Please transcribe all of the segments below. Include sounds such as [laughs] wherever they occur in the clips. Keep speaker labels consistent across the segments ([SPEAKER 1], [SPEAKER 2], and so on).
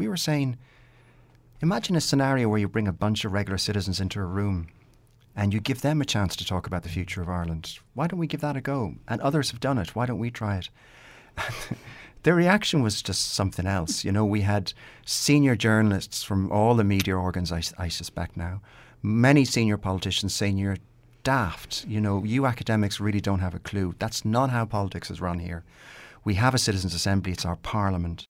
[SPEAKER 1] We were saying, imagine a scenario where you bring a bunch of regular citizens into a room and you give them a chance to talk about the future of Ireland. Why don't we give that a go? And others have done it. Why don't we try it? [laughs] Their reaction was just something else. You know, we had senior journalists from all the media organs, I, I suspect now, many senior politicians saying you're daft. You know, you academics really don't have a clue. That's not how politics is run here. We have a citizens' assembly, it's our parliament.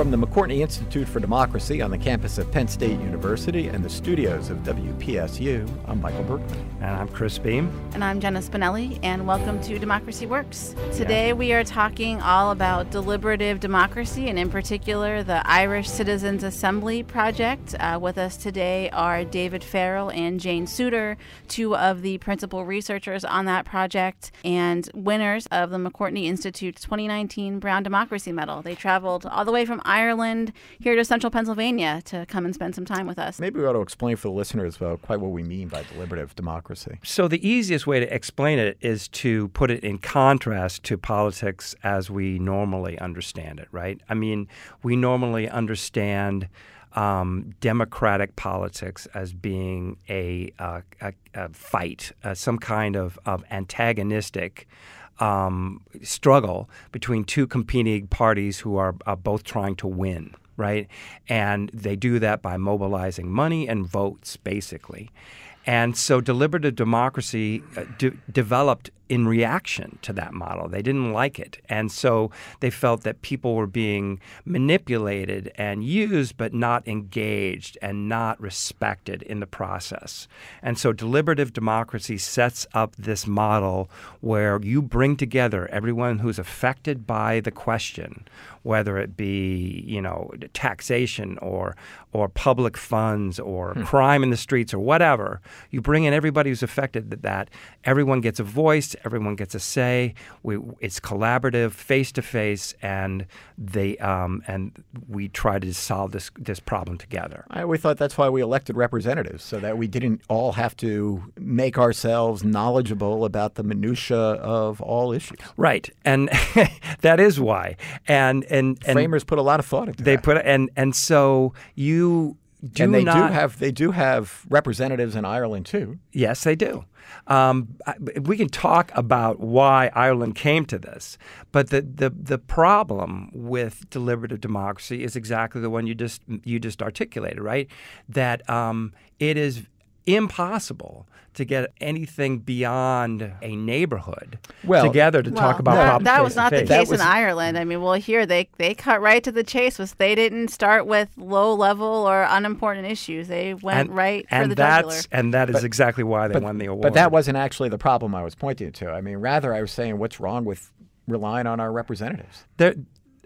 [SPEAKER 2] From the McCourtney Institute for Democracy on the campus of Penn State University and the studios of WPSU, I'm Michael Berkman.
[SPEAKER 3] And I'm Chris Beem.
[SPEAKER 4] And I'm Jenna Spinelli, and welcome to Democracy Works. Today yeah. we are talking all about deliberative democracy, and in particular, the Irish Citizens Assembly Project. Uh, with us today are David Farrell and Jane Suiter, two of the principal researchers on that project and winners of the McCourtney Institute's 2019 Brown Democracy Medal. They traveled all the way from Ireland here to central Pennsylvania to come and spend some time with us.
[SPEAKER 2] Maybe we ought to explain for the listeners uh, quite what we mean by deliberative democracy.
[SPEAKER 3] So, the easiest way to explain it is to put it in contrast to politics as we normally understand it, right? I mean, we normally understand. Um, democratic politics as being a, uh, a, a fight, uh, some kind of, of antagonistic um, struggle between two competing parties who are, both trying to win right? And they do that by mobilizing money and votes, basically. And so deliberative democracy uh, de- developed in reaction to that model. They didn't like it. And so they felt that people were being manipulated and used, but not engaged and not respected in the process. And so deliberative democracy sets up this model where you bring together everyone who's affected by the question, whether it be, you know, taxation or or public funds or hmm. crime in the streets or whatever. You bring in everybody who's affected that everyone gets a voice, everyone gets a say. We, it's collaborative, face to face, and they um, and we try to solve this this problem together.
[SPEAKER 2] I, we thought that's why we elected representatives, so that we didn't all have to make ourselves knowledgeable about the minutia of all issues.
[SPEAKER 3] Right, and [laughs] that is why. And and, and
[SPEAKER 2] framers put a lot of thought into
[SPEAKER 3] they
[SPEAKER 2] that.
[SPEAKER 3] put and and so you do
[SPEAKER 2] and they
[SPEAKER 3] not,
[SPEAKER 2] do have they do have representatives in Ireland too.
[SPEAKER 3] Yes, they do. Um, we can talk about why Ireland came to this, but the, the the problem with deliberative democracy is exactly the one you just you just articulated, right? That um, it is impossible to get anything beyond a neighborhood well, together to
[SPEAKER 4] well,
[SPEAKER 3] talk about
[SPEAKER 4] that,
[SPEAKER 3] problems.
[SPEAKER 4] That was not
[SPEAKER 3] the
[SPEAKER 4] case was, in Ireland. I mean, well, here they they cut right to the chase. Was they didn't start with low level or unimportant issues. They went
[SPEAKER 3] and,
[SPEAKER 4] right
[SPEAKER 3] and
[SPEAKER 4] for the
[SPEAKER 3] that's,
[SPEAKER 4] jugular.
[SPEAKER 3] And that is
[SPEAKER 2] but,
[SPEAKER 3] exactly why they
[SPEAKER 2] but,
[SPEAKER 3] won the award.
[SPEAKER 2] But that wasn't actually the problem I was pointing to. I mean, rather I was saying, what's wrong with relying on our representatives?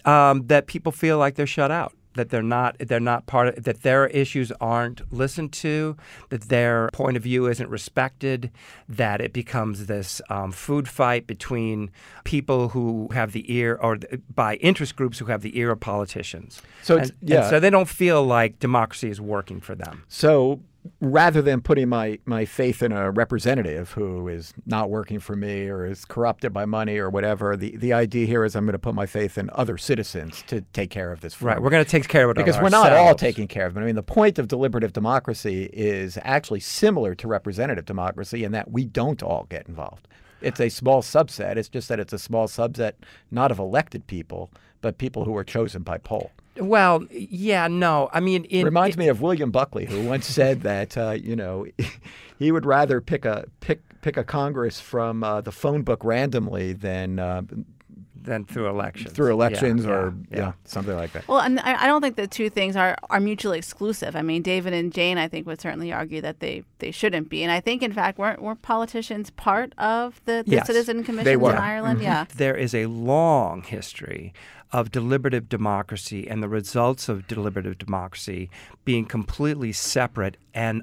[SPEAKER 3] Um, that people feel like they're shut out that they're not they're not part of that their issues aren't listened to, that their point of view isn't respected, that it becomes this um, food fight between people who have the ear or by interest groups who have the ear of politicians.
[SPEAKER 2] So
[SPEAKER 3] and,
[SPEAKER 2] yeah,
[SPEAKER 3] and so they don't feel like democracy is working for them.
[SPEAKER 2] So rather than putting my, my faith in a representative who is not working for me or is corrupted by money or whatever, the, the idea here is I'm going to put my faith in other citizens to take care of this.
[SPEAKER 3] Right, we're going to take care of it
[SPEAKER 2] because we're
[SPEAKER 3] ourselves.
[SPEAKER 2] not all taking care of it. I mean, the point of deliberative democracy is actually similar to representative democracy in that we don't all get involved. It's a small subset. It's just that it's a small subset, not of elected people, but people who are chosen by poll.
[SPEAKER 3] Well, yeah, no. I mean,
[SPEAKER 2] it reminds it, me of William Buckley, who once said that uh, you know [laughs] he would rather pick a pick pick a Congress from uh, the phone book randomly than uh,
[SPEAKER 3] than through elections.
[SPEAKER 2] Through elections
[SPEAKER 3] yeah,
[SPEAKER 2] or
[SPEAKER 3] yeah,
[SPEAKER 2] yeah, something like that.
[SPEAKER 4] Well, and I don't think the two things are, are mutually exclusive. I mean, David and Jane, I think, would certainly argue that they, they shouldn't be. And I think, in fact, weren't, weren't politicians part of the, the
[SPEAKER 3] yes,
[SPEAKER 4] citizen commissions in Ireland?
[SPEAKER 3] Mm-hmm.
[SPEAKER 4] Yeah.
[SPEAKER 3] There is a long history of deliberative democracy and the results of deliberative democracy being completely separate and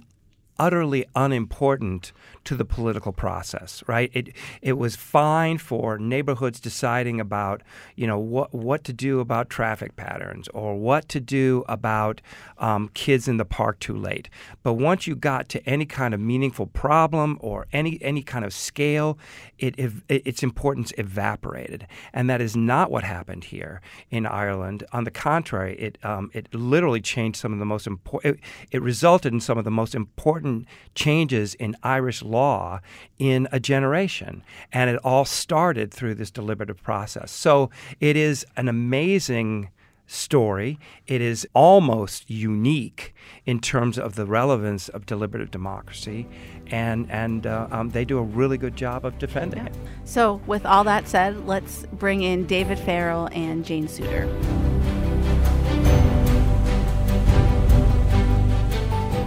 [SPEAKER 3] utterly unimportant to the political process, right? It it was fine for neighborhoods deciding about, you know, what what to do about traffic patterns or what to do about um, kids in the park too late. But once you got to any kind of meaningful problem or any any kind of scale, it, it its importance evaporated, and that is not what happened here in Ireland. On the contrary, it um, it literally changed some of the most important. It, it resulted in some of the most important changes in Irish law in a generation. And it all started through this deliberative process. So it is an amazing story. It is almost unique in terms of the relevance of deliberative democracy, and and uh, um, they do a really good job of defending it.
[SPEAKER 4] So, with all that said, let's bring in David Farrell and Jane Suiter.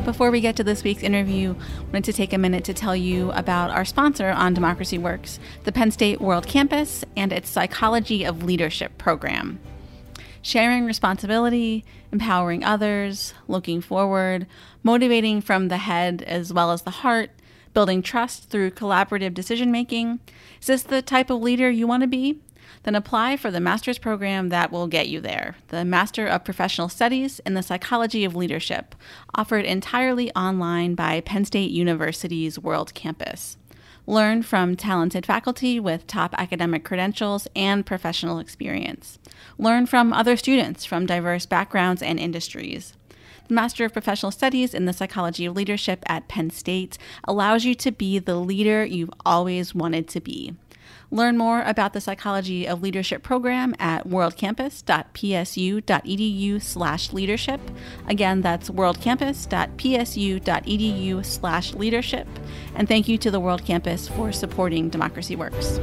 [SPEAKER 4] Before we get to this week's interview, I wanted to take a minute to tell you about our sponsor on Democracy Works, the Penn State World Campus and its Psychology of Leadership program. Sharing responsibility, empowering others, looking forward, motivating from the head as well as the heart, building trust through collaborative decision making. Is this the type of leader you want to be? Then apply for the master's program that will get you there the Master of Professional Studies in the Psychology of Leadership, offered entirely online by Penn State University's World Campus. Learn from talented faculty with top academic credentials and professional experience. Learn from other students from diverse backgrounds and industries. The Master of Professional Studies in the Psychology of Leadership at Penn State allows you to be the leader you've always wanted to be. Learn more about the Psychology of Leadership program at worldcampus.psu.edu slash leadership. Again, that's worldcampus.psu.edu slash leadership. And thank you to the World Campus for supporting Democracy Works.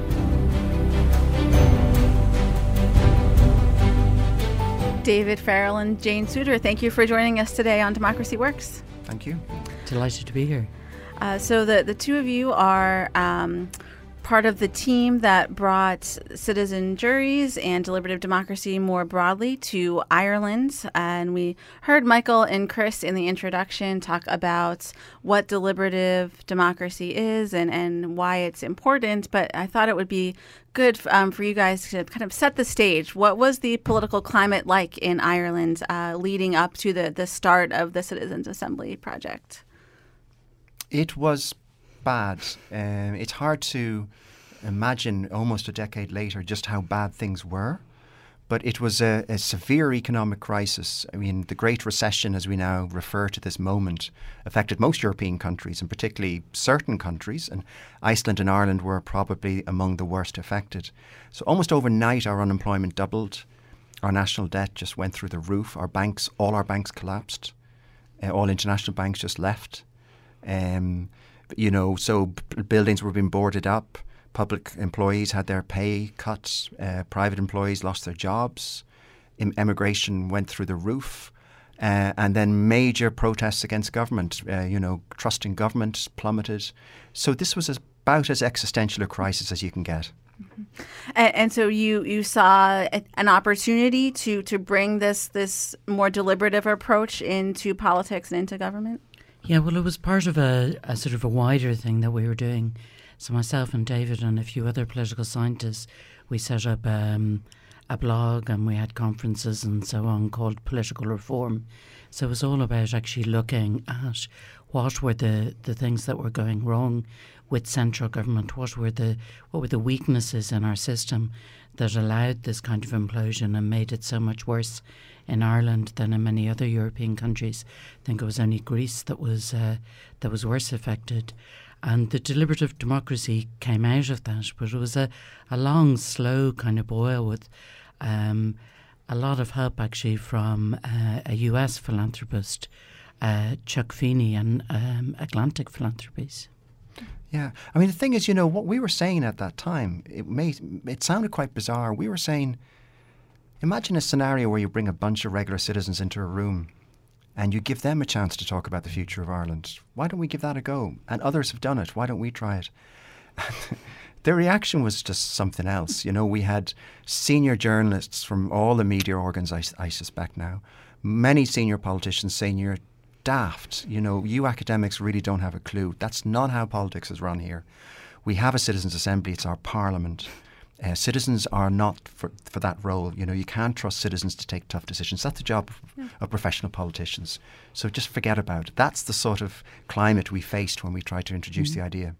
[SPEAKER 4] David Farrell and Jane Suiter, thank you for joining us today on Democracy Works.
[SPEAKER 1] Thank you.
[SPEAKER 5] Delighted to be here.
[SPEAKER 4] Uh, so the, the two of you are um, part of the team that brought citizen juries and deliberative democracy more broadly to Ireland. And we heard Michael and Chris in the introduction talk about what deliberative democracy is and, and why it's important. But I thought it would be good um, for you guys to kind of set the stage. What was the political climate like in Ireland uh, leading up to the, the start of the Citizens Assembly project?
[SPEAKER 1] It was bad. Um, it's hard to imagine almost a decade later just how bad things were. But it was a, a, severe economic crisis. I mean, the Great Recession, as we now refer to this moment, affected most European countries, and particularly certain countries. And Iceland and Ireland were probably among the worst affected. So almost overnight, our unemployment doubled. Our national debt just went through the roof. Our banks, all our banks collapsed. Uh, all international banks just left. Um, you know, so buildings were being boarded up. Public employees had their pay cuts. Uh, private employees lost their jobs. Immigration went through the roof. Uh, and then major protests against government. Uh, you know, trust in government plummeted. So this was about as existential a crisis as you can get.
[SPEAKER 4] Mm-hmm. And, and, so you you saw an opportunity to to bring this this more deliberative approach into politics and into government.
[SPEAKER 5] Yeah, well, it was part of a, a sort of a wider thing that we were doing. So myself and David and a few other political scientists, we set up um, a blog and we had conferences and so on called Political Reform. So it was all about actually looking at what were the, the things that were going wrong with central government, what were the what were the weaknesses in our system that allowed this kind of implosion and made it so much worse in Ireland than in many other European countries. I think it was only Greece that was uh, that was worse affected. And the deliberative democracy came out of that, but it was a, a long, slow kind of boil with um, a lot of help actually from uh, a US philanthropist, uh, Chuck Feeney, and um, Atlantic Philanthropies.
[SPEAKER 1] Yeah, I mean the thing is, you know, what we were saying at that time, it made it sounded quite bizarre. We were saying Imagine a scenario where you bring a bunch of regular citizens into a room and you give them a chance to talk about the future of Ireland. Why don't we give that a go? And others have done it. Why don't we try it? [laughs] the reaction was just something else. You know, we had senior journalists from all the media organs, I, I suspect now, many senior politicians, senior daft. You know, you academics really don't have a clue. That's not how politics is run here. We have a citizens' assembly. It's our parliament. Uh, citizens are not for, for that role. You know, you can't trust citizens to take tough decisions. That's the job of, yeah. of professional politicians. So just forget about it. That's the sort of climate we faced when we tried to introduce mm-hmm. the idea.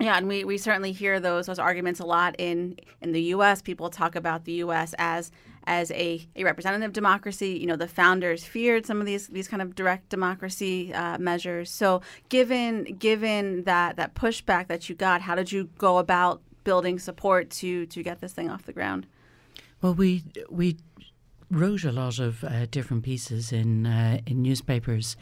[SPEAKER 4] Yeah, and we, we certainly hear those those arguments a lot in in the U.S. People talk about the U.S. as as a, a representative democracy. You know, the founders feared some of these these kind of direct democracy uh, measures. So, given given that that pushback that you got, how did you go about building support to to get this thing off the ground?
[SPEAKER 5] Well, we we wrote a lot of uh, different pieces in uh, in newspapers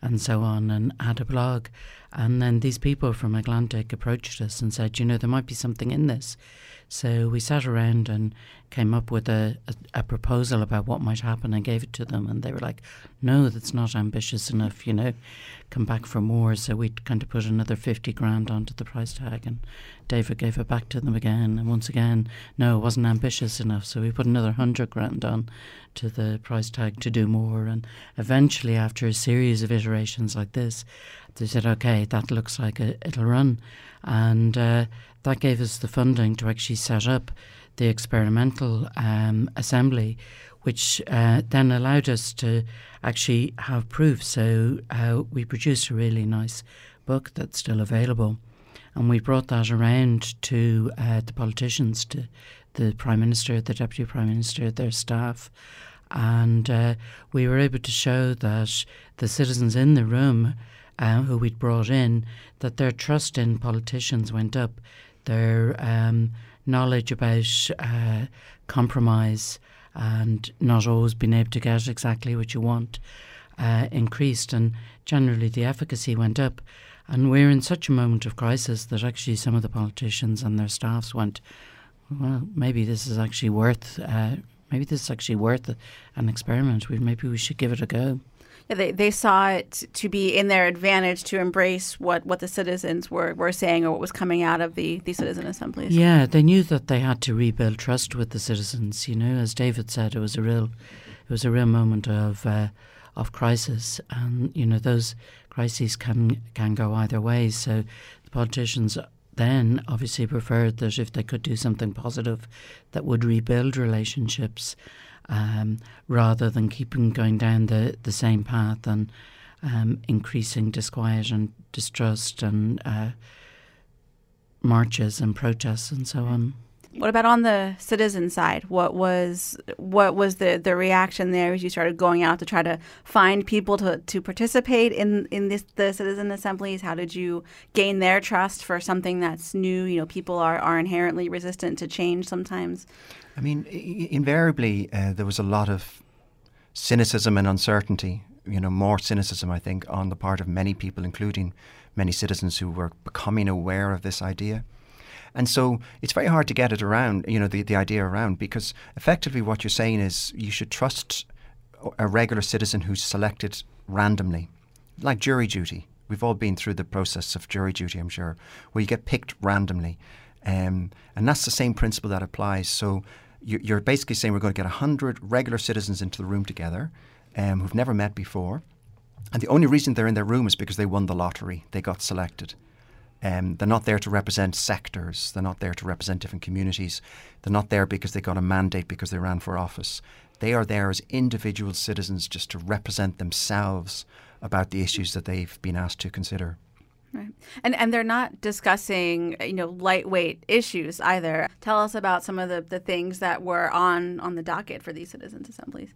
[SPEAKER 5] and so on, and had a blog. And then these people from Atlantic approached us and said, you know, there might be something in this. So we sat around and came up with a, a, a, proposal about what might happen and gave it to them. And they were like, no, that's not ambitious enough, you know, come back for more. So we kind of put another 50 grand onto the price tag. And David gave it back to them again. And once again, no, it wasn't ambitious enough. So we put another 100 grand on to the price tag to do more. And eventually, after a series of iterations like this, they said, okay, that looks like a, it'll run. And uh, that gave us the funding to actually set up the experimental um, assembly, which uh, then allowed us to actually have proof. So uh, we produced a really nice book that's still available. And we brought that around to uh, the politicians, to the Prime Minister, the Deputy Prime Minister, their staff. And uh, we were able to show that the citizens in the room uh, who we'd brought in, that their trust in politicians went up, their um, knowledge about uh, compromise and not always being able to get exactly what you want uh, increased, and generally the efficacy went up. And we're in such a moment of crisis that actually some of the politicians and their staffs went, well, maybe this is actually worth, uh, maybe this is actually worth an experiment. We, maybe we should give it a go
[SPEAKER 4] yeah, they, they saw it to be in their advantage to embrace what, what the citizens were, were saying or what was coming out of the, the citizen assemblies.
[SPEAKER 5] Yeah, they knew that they had to rebuild trust with the citizens. You know, as David said, it was a real it was a real moment of uh, of crisis, and you know those crises can can go either way. So the politicians then obviously preferred that if they could do something positive that would rebuild relationships um, rather than keeping going down the, the same path and um, increasing disquiet and distrust and uh, marches and protests and so on.
[SPEAKER 4] What about on the citizen side? What was what was the, the reaction there as you started going out to try to find people to, to participate in in this the citizen assemblies? How did you gain their trust for something that's new? You know, people are, are inherently resistant to change sometimes.
[SPEAKER 1] I mean, invariably, uh, there was a lot of cynicism and uncertainty. You know, more cynicism, I think, on the part of many people, including many citizens who were becoming aware of this idea. And so it's very hard to get it around, you know, the, the idea around, because effectively what you're saying is you should trust a regular citizen who's selected randomly, like jury duty. We've all been through the process of jury duty, I'm sure, where you get picked randomly. Um, and that's the same principle that applies. So you're basically saying we're going to get 100 regular citizens into the room together um, who've never met before. And the only reason they're in their room is because they won the lottery, they got selected. Um, they're not there to represent sectors. They're not there to represent different communities. They're not there because they got a mandate because they ran for office. They are there as individual citizens just to represent themselves about the issues that they've been asked to consider.
[SPEAKER 4] Right. And and they're not discussing, you know, lightweight issues either. Tell us about some of the, the things that were on, on the docket for these citizens assemblies.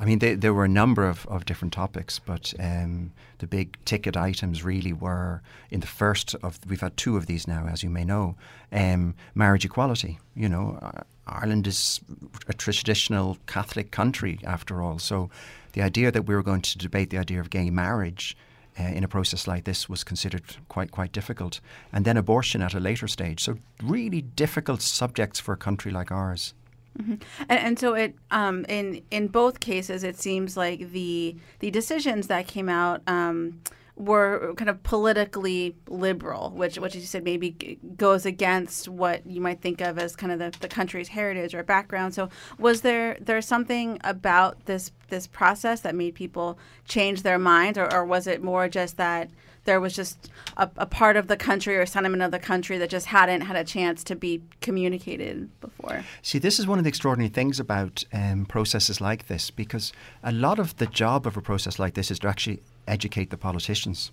[SPEAKER 1] I mean, they, there were a number of, of different topics, but um, the big ticket items really were in the first of, we've had two of these now, as you may know, um, marriage equality. You know, Ireland is a traditional Catholic country after all. So the idea that we were going to debate the idea of gay marriage uh, in a process like this was considered quite quite difficult, and then abortion at a later stage. So really difficult subjects for a country like ours.
[SPEAKER 4] Mm-hmm. And, and, so it um, in in both cases, it seems like the the decisions that came out. Um, were kind of politically liberal, which, which you said maybe goes against what you might think of as kind of the, the country's heritage or background. So, was there there something about this this process that made people change their minds, or, or was it more just that there was just a, a part of the country or sentiment of the country that just hadn't had a chance to be communicated before?
[SPEAKER 1] See, this is one of the extraordinary things about um, processes like this because a lot of the job of a process like this is to actually educate the politicians.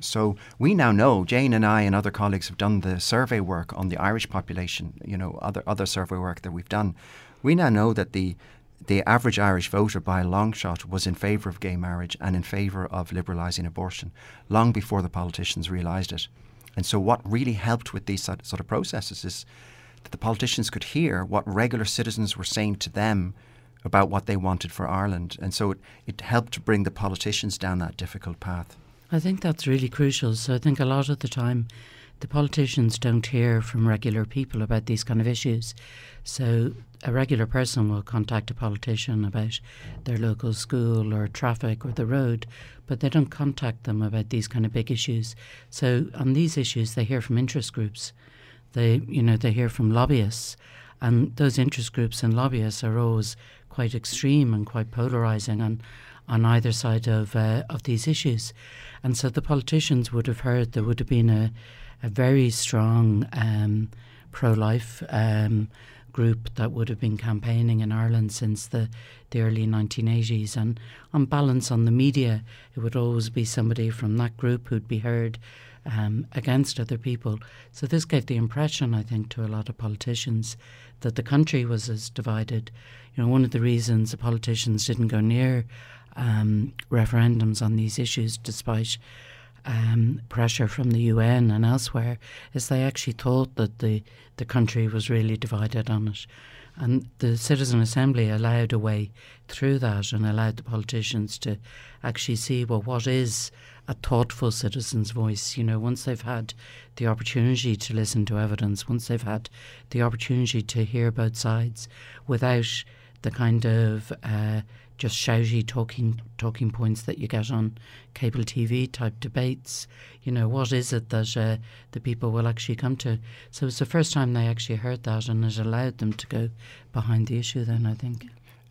[SPEAKER 1] So we now know, Jane and I and other colleagues have done the survey work on the Irish population, you know, other, other survey work that we've done. We now know that the the average Irish voter by a long shot was in favour of gay marriage and in favour of liberalising abortion long before the politicians realised it. And so, what really helped with these sort of processes is that the politicians could hear what regular citizens were saying to them about what they wanted for Ireland. And so, it, it helped to bring the politicians down that difficult path.
[SPEAKER 5] I think that's really crucial. So, I think a lot of the time, the politicians don't hear from regular people about these kind of issues. So a regular person will contact a politician about their local school or traffic or the road, but they don't contact them about these kind of big issues. So on these issues, they hear from interest groups. They, you know, they hear from lobbyists, and those interest groups and lobbyists are always quite extreme and quite polarizing on on either side of uh, of these issues. And so the politicians would have heard there would have been a a very strong um, pro life um, group that would have been campaigning in Ireland since the, the early 1980s. And on balance, on the media, it would always be somebody from that group who'd be heard um, against other people. So this gave the impression, I think, to a lot of politicians that the country was as divided. You know, one of the reasons the politicians didn't go near um, referendums on these issues, despite um, pressure from the UN and elsewhere is they actually thought that the, the country was really divided on it. And the Citizen Assembly allowed a way through that and allowed the politicians to actually see, well, what is a thoughtful citizen's voice? You know, once they've had the opportunity to listen to evidence, once they've had the opportunity to hear both sides without the kind of uh, just shouty talking talking points that you get on cable TV type debates. You know, what is it that uh, the people will actually come to? So it's the first time they actually heard that, and it allowed them to go behind the issue. Then I think.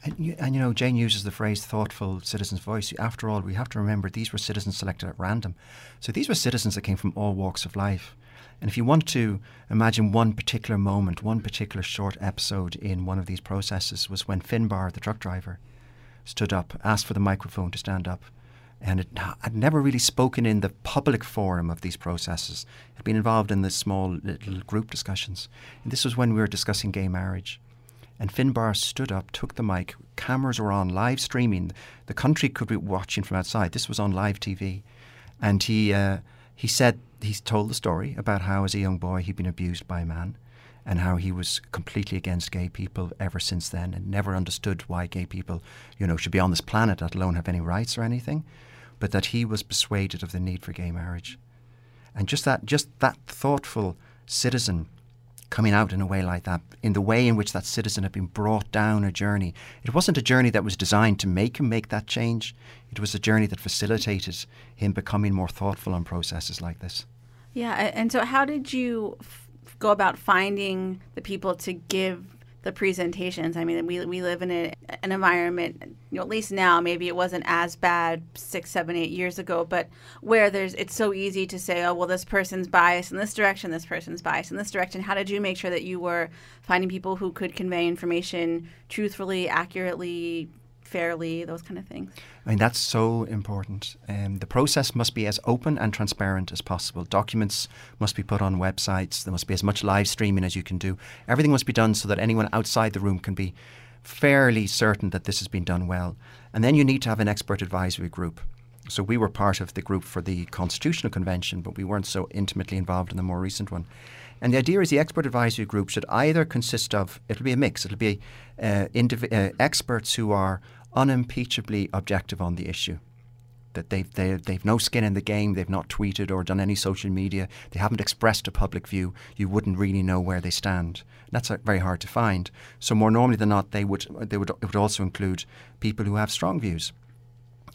[SPEAKER 1] And you, and you know, Jane uses the phrase "thoughtful citizens' voice." After all, we have to remember these were citizens selected at random. So these were citizens that came from all walks of life. And if you want to imagine one particular moment, one particular short episode in one of these processes was when Finbar, the truck driver, stood up, asked for the microphone to stand up, and it had never really spoken in the public forum of these processes. Had been involved in the small little group discussions. And this was when we were discussing gay marriage. And Finbar stood up, took the mic, cameras were on, live streaming. The country could be watching from outside. This was on live TV. And he, uh, he said, he told the story about how, as a young boy, he'd been abused by a man and how he was completely against gay people ever since then and never understood why gay people, you know, should be on this planet, let alone have any rights or anything, but that he was persuaded of the need for gay marriage. And just that just that thoughtful citizen coming out in a way like that, in the way in which that citizen had been brought down a journey. It wasn't a journey that was designed to make him make that change. It was a journey that facilitated him becoming more thoughtful on processes like this.
[SPEAKER 4] Yeah, and so how did you go about finding the people to give the presentations. I mean, we, we live in a, an environment, you know, at least now, maybe it wasn't as bad six, seven, eight years ago, but where there's, it's so easy to say, oh, well, this person's biased in this direction, this person's biased in this direction. How did you make sure that you were finding people who could convey information truthfully, accurately, fairly, those kind of things.
[SPEAKER 1] I mean, that's so important. Um, the process must be as open and transparent as possible. Documents must be put on websites. There must be as much live streaming as you can do. Everything must be done so that anyone outside the room can be fairly certain that this has been done well. And then you need to have an expert advisory group. So we were part of the group for the Constitutional Convention, but we weren't so intimately involved in the more recent one. And the idea is the expert advisory group should either consist of, it'll be a mix, it'll be uh, indiv- uh, experts who are unimpeachably objective on the issue. That they've, they, they've no skin in the game, they've not tweeted or done any social media, they haven't expressed a public view, you wouldn't really know where they stand. That's uh, very hard to find. So, more normally than not, they would, they would, it would also include people who have strong views.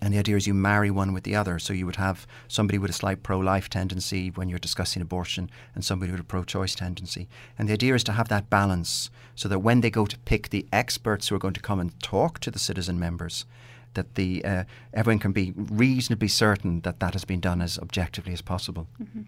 [SPEAKER 1] And the idea is you marry one with the other. So you would have somebody with a slight pro life tendency when you're discussing abortion and somebody with a pro choice tendency. And the idea is to have that balance so that when they go to pick the experts who are going to come and talk to the citizen members, that the uh, everyone can be reasonably certain that that has been done as objectively as possible.
[SPEAKER 4] Mm-hmm.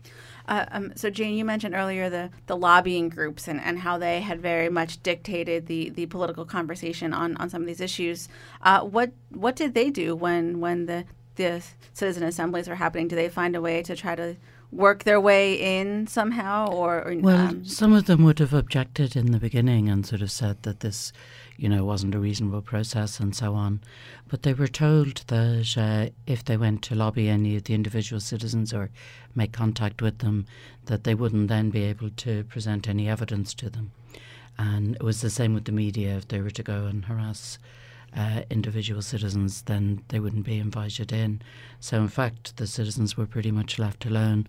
[SPEAKER 4] Uh, um, so, Jane, you mentioned earlier the, the lobbying groups and, and how they had very much dictated the, the political conversation on, on some of these issues. Uh, what what did they do when when the the citizen assemblies were happening? Do they find a way to try to work their way in somehow, or, or
[SPEAKER 5] well,
[SPEAKER 4] um,
[SPEAKER 5] some of them would have objected in the beginning and sort of said that this, you know, wasn't a reasonable process and so on. But they were told that uh, if they went to lobby any of the individual citizens or make contact with them, that they wouldn't then be able to present any evidence to them. And it was the same with the media. If they were to go and harass uh, individual citizens, then they wouldn't be invited in. So, in fact, the citizens were pretty much left alone.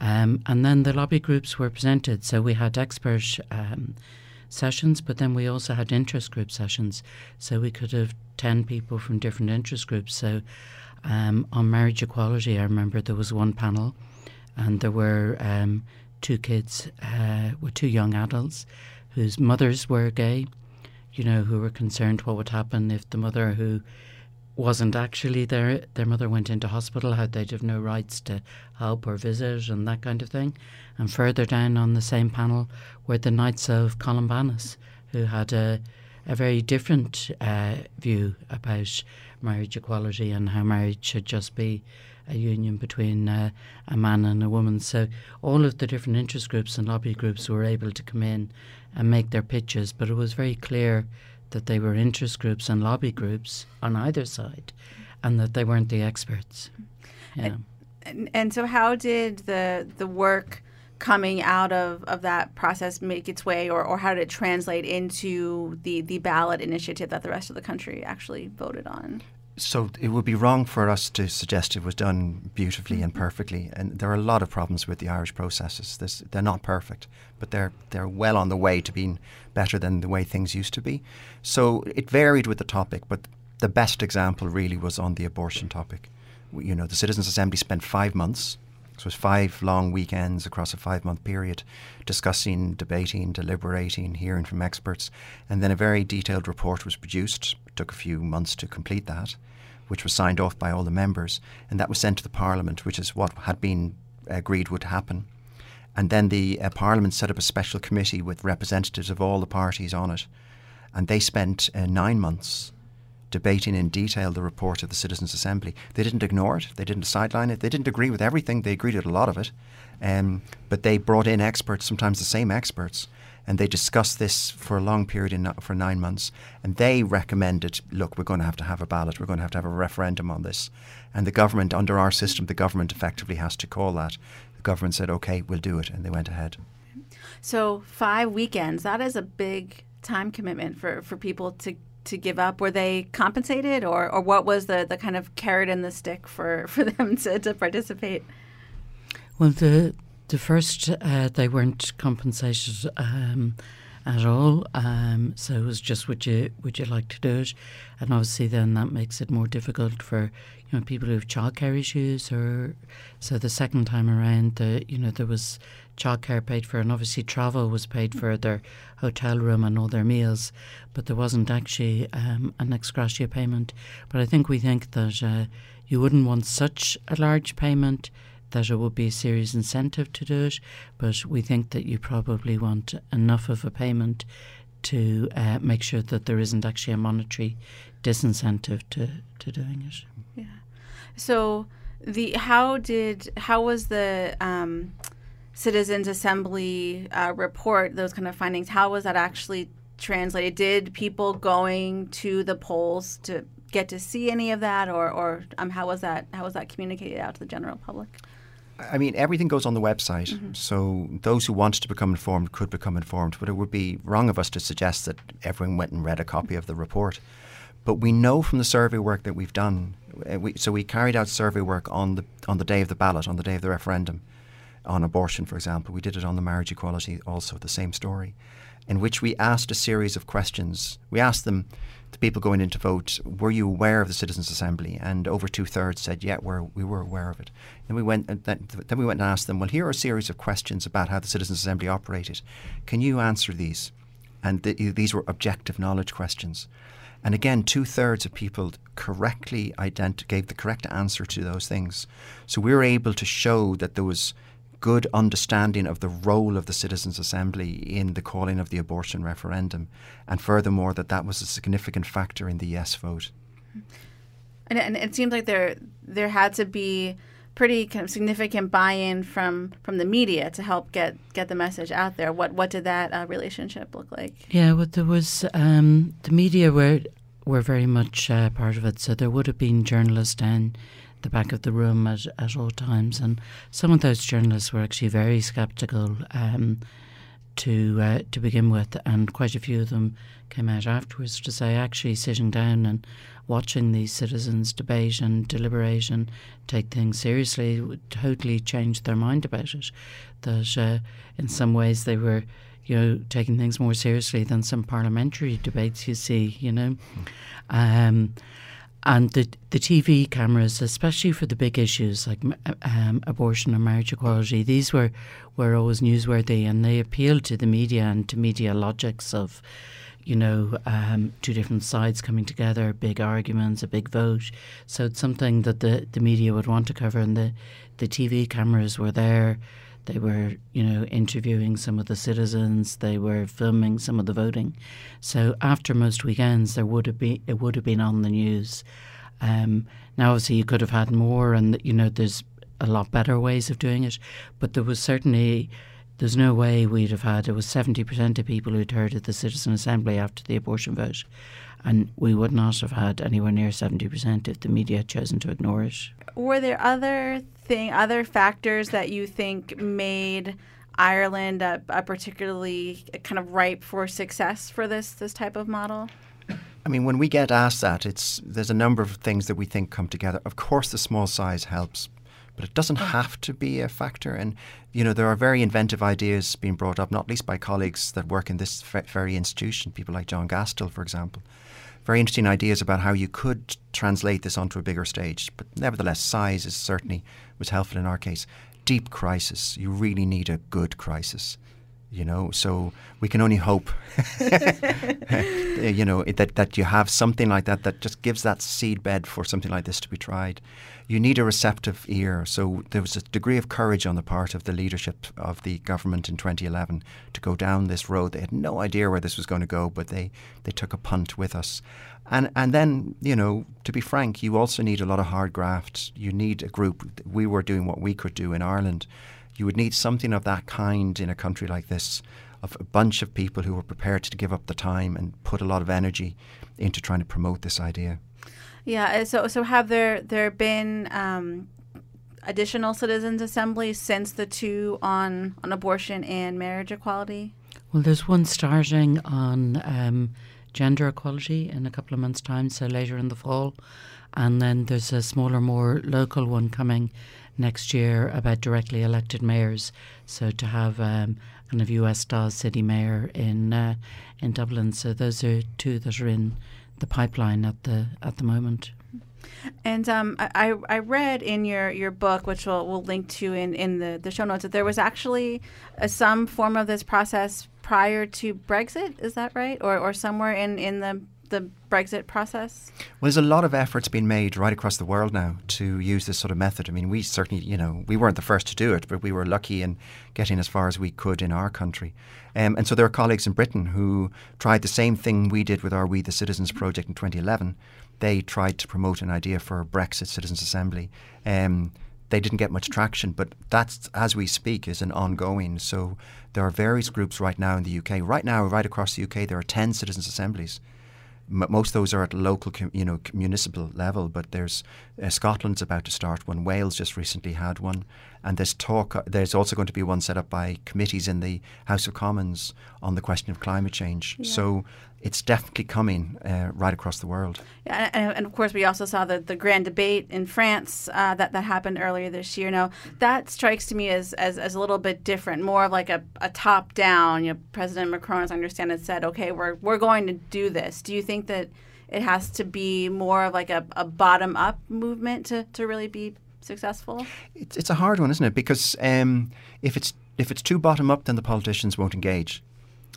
[SPEAKER 5] Um, and then the lobby groups were presented. So, we had expert um, sessions, but then we also had interest group sessions. So, we could have 10 people from different interest groups. So, um, on marriage equality, I remember there was one panel, and there were um, two kids, uh, with two young adults whose mothers were gay you know, who were concerned what would happen if the mother who wasn't actually there, their mother went into hospital, how they'd have no rights to help or visit and that kind of thing. And further down on the same panel were the Knights of Columbanus, who had a, a very different uh, view about marriage equality and how marriage should just be a union between uh, a man and a woman. So all of the different interest groups and lobby groups were able to come in and make their pitches, but it was very clear that they were interest groups and lobby groups on either side, and that they weren't the experts.
[SPEAKER 4] Yeah. And, and so, how did the the work coming out of, of that process make its way, or, or how did it translate into the, the ballot initiative that the rest of the country actually voted on?
[SPEAKER 1] So it would be wrong for us to suggest it was done beautifully and perfectly. And there are a lot of problems with the Irish processes. They're not perfect, but they're they're well on the way to being better than the way things used to be. So it varied with the topic, but the best example really was on the abortion topic. You know, the Citizens Assembly spent five months. So it was five long weekends across a five month period discussing, debating, deliberating, hearing from experts. And then a very detailed report was produced. Took a few months to complete that which was signed off by all the members, and that was sent to the Parliament, which is what had been agreed would happen. And then the uh, Parliament set up a special committee with representatives of all the parties on it, and they spent uh, nine months debating in detail the report of the Citizens' Assembly. They didn't ignore it, they didn't sideline it, they didn't agree with everything, they agreed with a lot of it, um, but they brought in experts, sometimes the same experts, and they discussed this for a long period in, for nine months. And they recommended, look, we're going to have to have a ballot, we're going to have to have a referendum on this. And the government, under our system, the government effectively has to call that. The government said, okay, we'll do it, and they went ahead.
[SPEAKER 4] So five weekends, that is a big time commitment for, for people to to give up? Were they compensated, or, or what was the, the kind of carrot and the stick for, [laughs] for them to, to participate?
[SPEAKER 5] Well, the the first, uh, they weren't compensated um, at all. Um, so it was just would you would you like to do it? And obviously then that makes it more difficult for you know people who have childcare issues or so the second time around the you know there was childcare paid for and obviously travel was paid for their hotel room and all their meals, but there wasn't actually um, an ex gratia payment. But I think we think that uh, you wouldn't want such a large payment that it would be a serious incentive to do it, but we think that you probably want enough of a payment to uh, make sure that there isn't actually a monetary disincentive to, to doing it.
[SPEAKER 4] Yeah. So the how did how was the um, citizens assembly uh, report those kind of findings? How was that actually translated? Did people going to the polls to get to see any of that, or or um, how was that how was that communicated out to the general public?
[SPEAKER 1] I mean, everything goes on the website, mm-hmm. so those who want to become informed could become informed. But it would be wrong of us to suggest that everyone went and read a copy of the report. But we know from the survey work that we've done. Uh, we, so we carried out survey work on the on the day of the ballot, on the day of the referendum, on abortion, for example. We did it on the marriage equality, also the same story, in which we asked a series of questions. We asked them, the people going in to vote, were you aware of the Citizens' Assembly? And over two thirds said, yeah, we're, we were aware of it. Then we went, and then, then we went and asked them, well, here are a series of questions about how the Citizens' Assembly operated. Can you answer these? And th- these were objective knowledge questions. And again, two thirds of people correctly ident- gave the correct answer to those things. So we were able to show that there was good understanding of the role of the Citizens' Assembly in the calling of the abortion referendum, and furthermore, that that was a significant factor in the yes vote.
[SPEAKER 4] And, and it seems like there there had to be pretty kind of significant buy-in from from the media to help get get the message out there. What what did that uh, relationship look like?
[SPEAKER 5] Yeah, well, there was um, the media were were very much uh, part of it. So there would have been journalists down the back of the room at, at all times. And some of those journalists were actually very sceptical um, to uh, to begin with, and quite a few of them came out afterwards to say actually sitting down and watching these citizens debate and deliberate and take things seriously would totally change their mind about it. That uh, in some ways they were you know, taking things more seriously than some parliamentary debates you see, you know. Um, and the the TV cameras, especially for the big issues like um, abortion and marriage equality, these were were always newsworthy, and they appealed to the media and to media logics of, you know, um, two different sides coming together, big arguments, a big vote. So it's something that the the media would want to cover, and the the TV cameras were there. They were, you know, interviewing some of the citizens. They were filming some of the voting. So after most weekends, there would have been it would have been on the news. Um, now, obviously, you could have had more, and you know, there's a lot better ways of doing it. But there was certainly there's no way we'd have had. It was seventy percent of people who'd heard at the Citizen Assembly after the abortion vote, and we would not have had anywhere near seventy percent if the media had chosen to ignore it.
[SPEAKER 4] Were there other thing, other factors that you think made Ireland a, a particularly kind of ripe for success for this this type of model?
[SPEAKER 1] I mean, when we get asked that, it's there's a number of things that we think come together. Of course, the small size helps, but it doesn't mm. have to be a factor. And you know, there are very inventive ideas being brought up, not least by colleagues that work in this very institution, people like John Gastil, for example. Very interesting ideas about how you could translate this onto a bigger stage. But nevertheless, size is certainly was helpful in our case. Deep crisis, you really need a good crisis you know so we can only hope [laughs] you know that that you have something like that that just gives that seed bed for something like this to be tried. You need a receptive ear. So there was a degree of courage on the part of the leadership of the government in 2011 to go down this road. They had no idea where this was going to go but they they took a punt with us. And and then you know to be frank you also need a lot of hard graft you need a group. We were doing what we could do in Ireland you would need something of that kind in a country like this of a bunch of people who were prepared to give up the time and put a lot of energy into trying to promote this idea.
[SPEAKER 4] Yeah. Uh, so so have there there been um, additional citizens assemblies since the two on on abortion and marriage equality?
[SPEAKER 5] Well, there's one starting on um, gender equality in a couple of months' time, so later in the fall, and then there's a smaller, more local one coming next year about directly elected mayors. So to have um, kind of US style city mayor in uh, in Dublin. So those are two that are in the pipeline at the at the moment.
[SPEAKER 4] And um, I, I read in your, your book, which we'll, we'll link to in, in the, the show notes, that there was actually a, some form of this process prior to Brexit. Is that right? Or, or somewhere in, in the the Brexit process?
[SPEAKER 1] Well, there's a lot of efforts being made right across the world now to use this sort of method. I mean, we certainly, you know, we weren't the first to do it, but we were lucky in getting as far as we could in our country. Um, and so there are colleagues in Britain who tried the same thing we did with our We the Citizens project in 2011. They tried to promote an idea for a Brexit Citizens Assembly. Um, they didn't get much traction, but that's as we speak is an ongoing. So there are various groups right now in the UK. Right now, right across the UK, there are ten citizens' assemblies most of those are at local, you know, municipal level. But there's uh, Scotland's about to start one. Wales just recently had one, and there's talk. There's also going to be one set up by committees in the House of Commons on the question of climate change. Yeah. So it's definitely coming uh, right across the world.
[SPEAKER 4] Yeah, and, and, of course we also saw the, the grand debate in France uh, that that happened earlier this year. Now that strikes to me as, as, as a little bit different, more of like a, a top down. You know, President Macron, as I understand it, said, "Okay, we're we're going to do this." Do you think that it has to be more of like a, a bottom up movement to, to really be successful?
[SPEAKER 1] It's, it's a hard one, isn't it? Because um, if it's if it's too bottom up, then the politicians won't engage.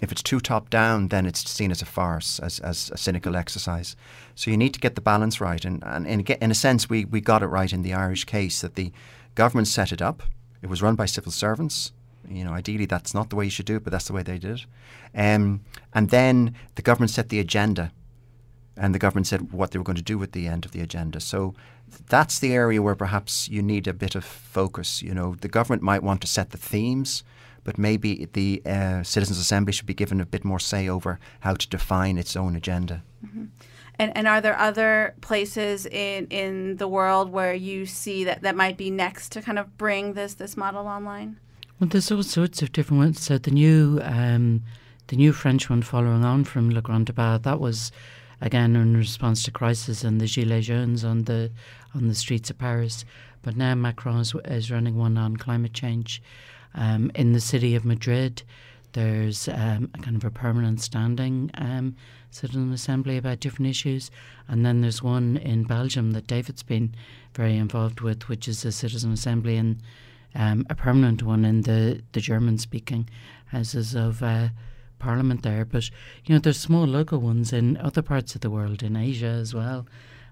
[SPEAKER 1] If it's too top down, then it's seen as a farce, as, as a cynical exercise. So you need to get the balance right. And, and, and in a sense, we, we got it right in the Irish case that the government set it up. It was run by civil servants. You know, ideally that's not the way you should do it, but that's the way they did it. Um, and then the government set the agenda, and the government said what they were going to do with the end of the agenda. So that's the area where perhaps you need a bit of focus. You know, the government might want to set the themes, but maybe the uh, Citizens Assembly should be given a bit more say over how to define its own agenda.
[SPEAKER 4] Mm-hmm. And, and are there other places in, in the world where you see that, that might be next to kind of bring this this model online?
[SPEAKER 5] Well, there's all sorts of different ones. So the new um, the new French one following on from Le Grand Débat, that was again in response to crisis and the Gilets jaunes on the on the streets of Paris. But now Macron is, is running one on climate change. Um, in the city of Madrid, there's um, a kind of a permanent standing um, citizen assembly about different issues, and then there's one in Belgium that David's been very involved with, which is a citizen assembly and um, a permanent one in the the German speaking houses of. Uh, Parliament there, but you know there's small local ones in other parts of the world, in Asia as well,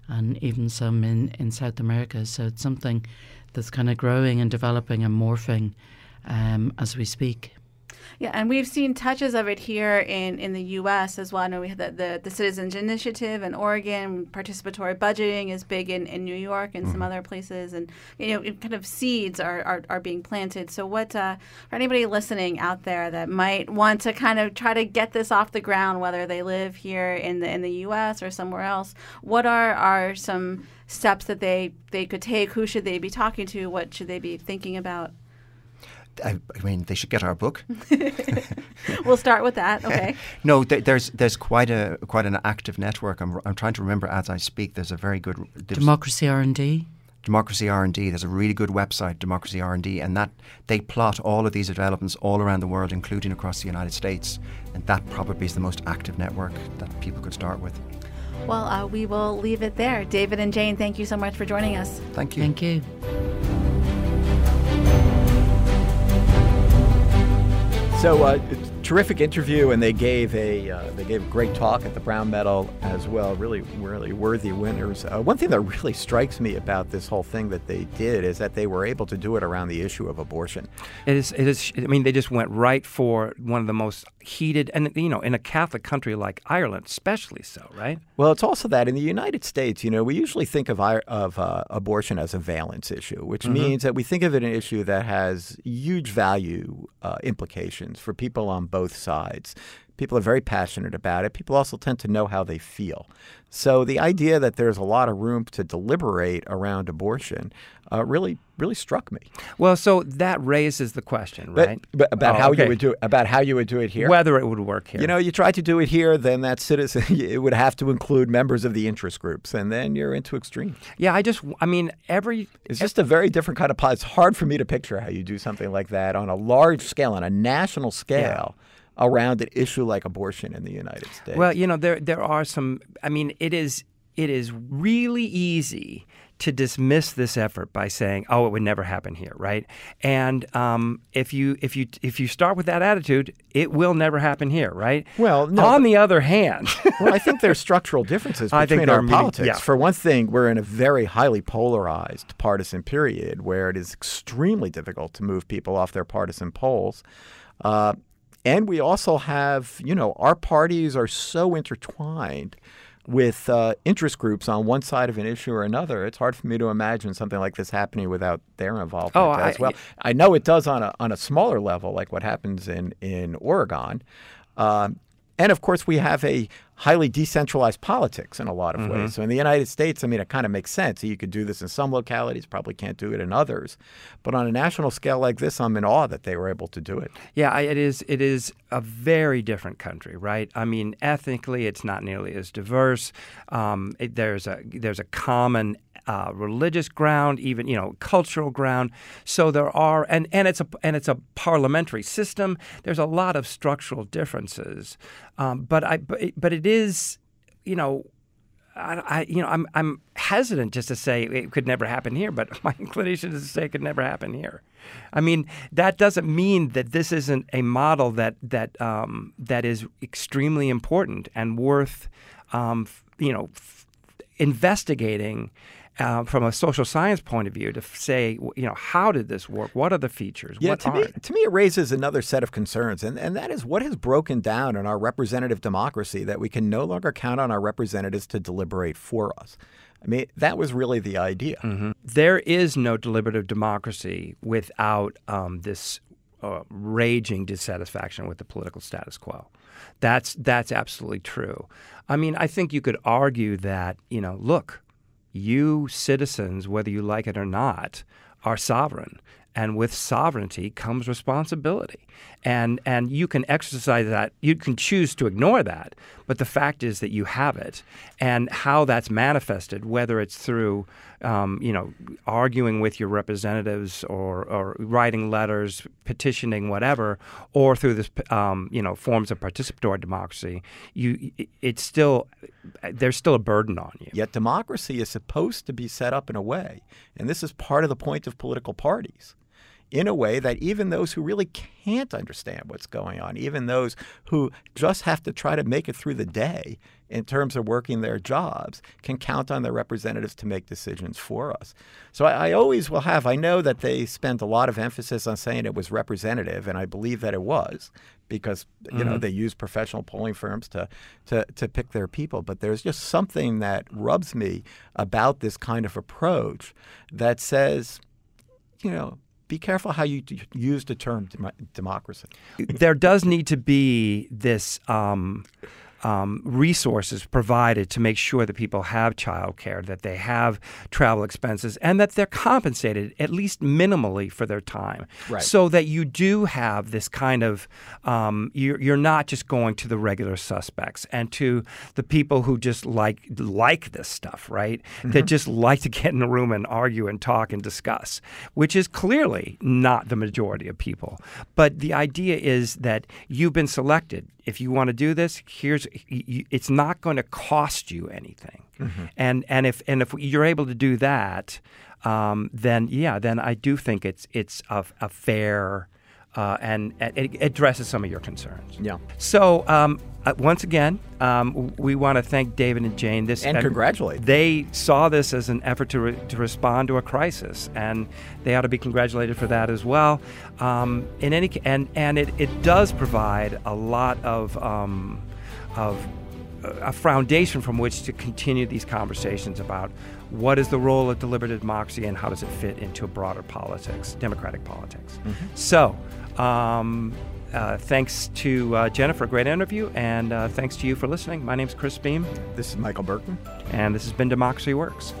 [SPEAKER 5] and even some in, in South America. So it's something that's kind of growing and developing and morphing um, as we speak.
[SPEAKER 4] Yeah, and we've seen touches of it here in, in the U.S. as well. I know we had the, the, the Citizens Initiative in Oregon. Participatory budgeting is big in, in New York and mm-hmm. some other places. And, you know, kind of seeds are, are, are being planted. So, what, uh, for anybody listening out there that might want to kind of try to get this off the ground, whether they live here in the, in the U.S. or somewhere else, what are, are some steps that they, they could take? Who should they be talking to? What should they be thinking about?
[SPEAKER 1] I, I, mean, they should get our book. [laughs]
[SPEAKER 4] we'll start with that. [laughs] Okay.
[SPEAKER 1] no, th- there's there's quite a quite an active network. I'm, I'm trying to remember as I speak. There's a very good
[SPEAKER 5] democracy R and D.
[SPEAKER 1] Democracy R and D. There's a really good website, Democracy R and D, and that they plot all of these developments all around the world, including across the United States. And that probably is the most active network that people could start with.
[SPEAKER 4] Well, uh, we will leave it there. David and Jane, thank you so much for joining us.
[SPEAKER 1] Thank you.
[SPEAKER 5] Thank you.
[SPEAKER 2] So, uh, terrific interview, and they gave a uh, they gave a great talk at the Brown Medal as well. Really, really worthy winners. Uh, one thing that really strikes me about this whole thing that they did is that they were able to do it around the issue of abortion.
[SPEAKER 3] It is. It is. I mean, they just went right for one of the most heated, and you know, in a Catholic country like Ireland, especially so, right?
[SPEAKER 2] Well, it's also that in the United States, you know, we usually think of of uh, abortion as a valence issue, which mm-hmm. means that we think of it an issue that has huge value uh, implications for people on both sides. People are very passionate about it. People also tend to know how they feel. So the idea that there's a lot of room to deliberate around abortion uh, really, really struck me.
[SPEAKER 3] Well, so that raises the question, right?
[SPEAKER 2] But, but about oh, how okay. you would do it, about how you would do it here,
[SPEAKER 3] whether it would work here.
[SPEAKER 2] You know, you try to do it here, then that citizen [laughs] it would have to include members of the interest groups, and then you're into extremes.
[SPEAKER 3] Yeah, I just, I mean, every
[SPEAKER 2] it's just a very different kind of. It's hard for me to picture how you do something like that on a large scale, on a national scale. Yeah around an issue like abortion in the United States?
[SPEAKER 3] Well, you know, there there are some. I mean, it is it is really easy to dismiss this effort by saying, "Oh, it would never happen here," right? And um, if you if you if you start with that attitude, it will never happen here, right?
[SPEAKER 2] Well, no,
[SPEAKER 3] on the other hand, [laughs]
[SPEAKER 2] well, I think there's structural differences [laughs] between our politics. Yeah. For one thing, we're in a very highly polarized partisan period where it is extremely difficult to move people off their partisan poles. Uh, and we also have, you know, our parties are so intertwined with uh, interest groups on one side of an issue or another. It's hard for me to imagine something like this happening without their involvement oh, as I, well. I know it does on a on a smaller level, like what happens in in Oregon. Um, and of course, we have a highly decentralized politics in a lot of mm-hmm. ways. So in the United States, I mean, it kind of makes sense. You could do this in some localities, probably can't do it in others. But on a national scale like this, I'm in awe that they were able to do it.
[SPEAKER 3] Yeah, it is. It is a very different country, right? I mean, ethnically, it's not nearly as diverse. Um, it, there's a there's a common uh, religious ground, even you know cultural ground. So there are, and, and it's a and it's a parliamentary system. There's a lot of structural differences, um, but I but, but it is, you know, I, I, you know, I'm I'm hesitant just to say it could never happen here, but [laughs] my inclination is to say it could never happen here. I mean, that doesn't mean that this isn't a model that that um, that is extremely important and worth, um, you know, investigating uh, from a social science point of view to say, you know, how did this work? What are the features?
[SPEAKER 2] Yeah,
[SPEAKER 3] what
[SPEAKER 2] to
[SPEAKER 3] are
[SPEAKER 2] me, to me, it raises another set of concerns, and, and that is what has broken down in our representative democracy that we can no longer count on our representatives to deliberate for us. I mean, that was really the idea.
[SPEAKER 3] Mm-hmm. There is no deliberative democracy without um, this uh, raging dissatisfaction with the political status quo. That's that's absolutely true. I mean, I think you could argue that you know, look, you citizens, whether you like it or not, are sovereign. And with sovereignty comes responsibility. And, and you can exercise that. You can choose to ignore that. But the fact is that you have it. And how that's manifested, whether it's through, um, you know, arguing with your representatives or, or writing letters, petitioning, whatever, or through this, um, you know, forms of participatory democracy, you, it's still, there's still a burden on you.
[SPEAKER 2] Yet democracy is supposed to be set up in a way, and this is part of the point of political parties in a way that even those who really can't understand what's going on, even those who just have to try to make it through the day in terms of working their jobs, can count on their representatives to make decisions for us. So I, I always will have, I know that they spent a lot of emphasis on saying it was representative, and I believe that it was because you mm-hmm. know they use professional polling firms to, to to pick their people but there's just something that rubs me about this kind of approach that says you know be careful how you d- use the term dem- democracy.
[SPEAKER 3] there does need to be this um, um, resources provided to make sure that people have childcare, that they have travel expenses, and that they're compensated at least minimally for their time.
[SPEAKER 2] Right.
[SPEAKER 3] So that you do have this kind of, um, you're, you're not just going to the regular suspects and to the people who just like like this stuff, right? Mm-hmm. That just like to get in a room and argue and talk and discuss, which is clearly not the majority of people. But the idea is that you've been selected if you want to do this, here's it's not going to cost you anything. Mm-hmm. And and if and if you're able to do that, um, then yeah, then I do think it's it's a, a fair uh, and it addresses some of your concerns.
[SPEAKER 2] Yeah.
[SPEAKER 3] So um, uh, once again, um, we want to thank David and Jane.
[SPEAKER 2] This and uh, congratulate.
[SPEAKER 3] They saw this as an effort to, re- to respond to a crisis, and they ought to be congratulated for that as well. Um, in any and and it, it does provide a lot of um, of uh, a foundation from which to continue these conversations about what is the role of deliberative democracy and how does it fit into a broader politics, democratic politics. Mm-hmm. So. Um, uh, thanks to uh, Jennifer, great interview, and uh, thanks to you for listening. My name's Chris Beem.
[SPEAKER 2] This is Michael Burton.
[SPEAKER 3] And this has been Democracy Works.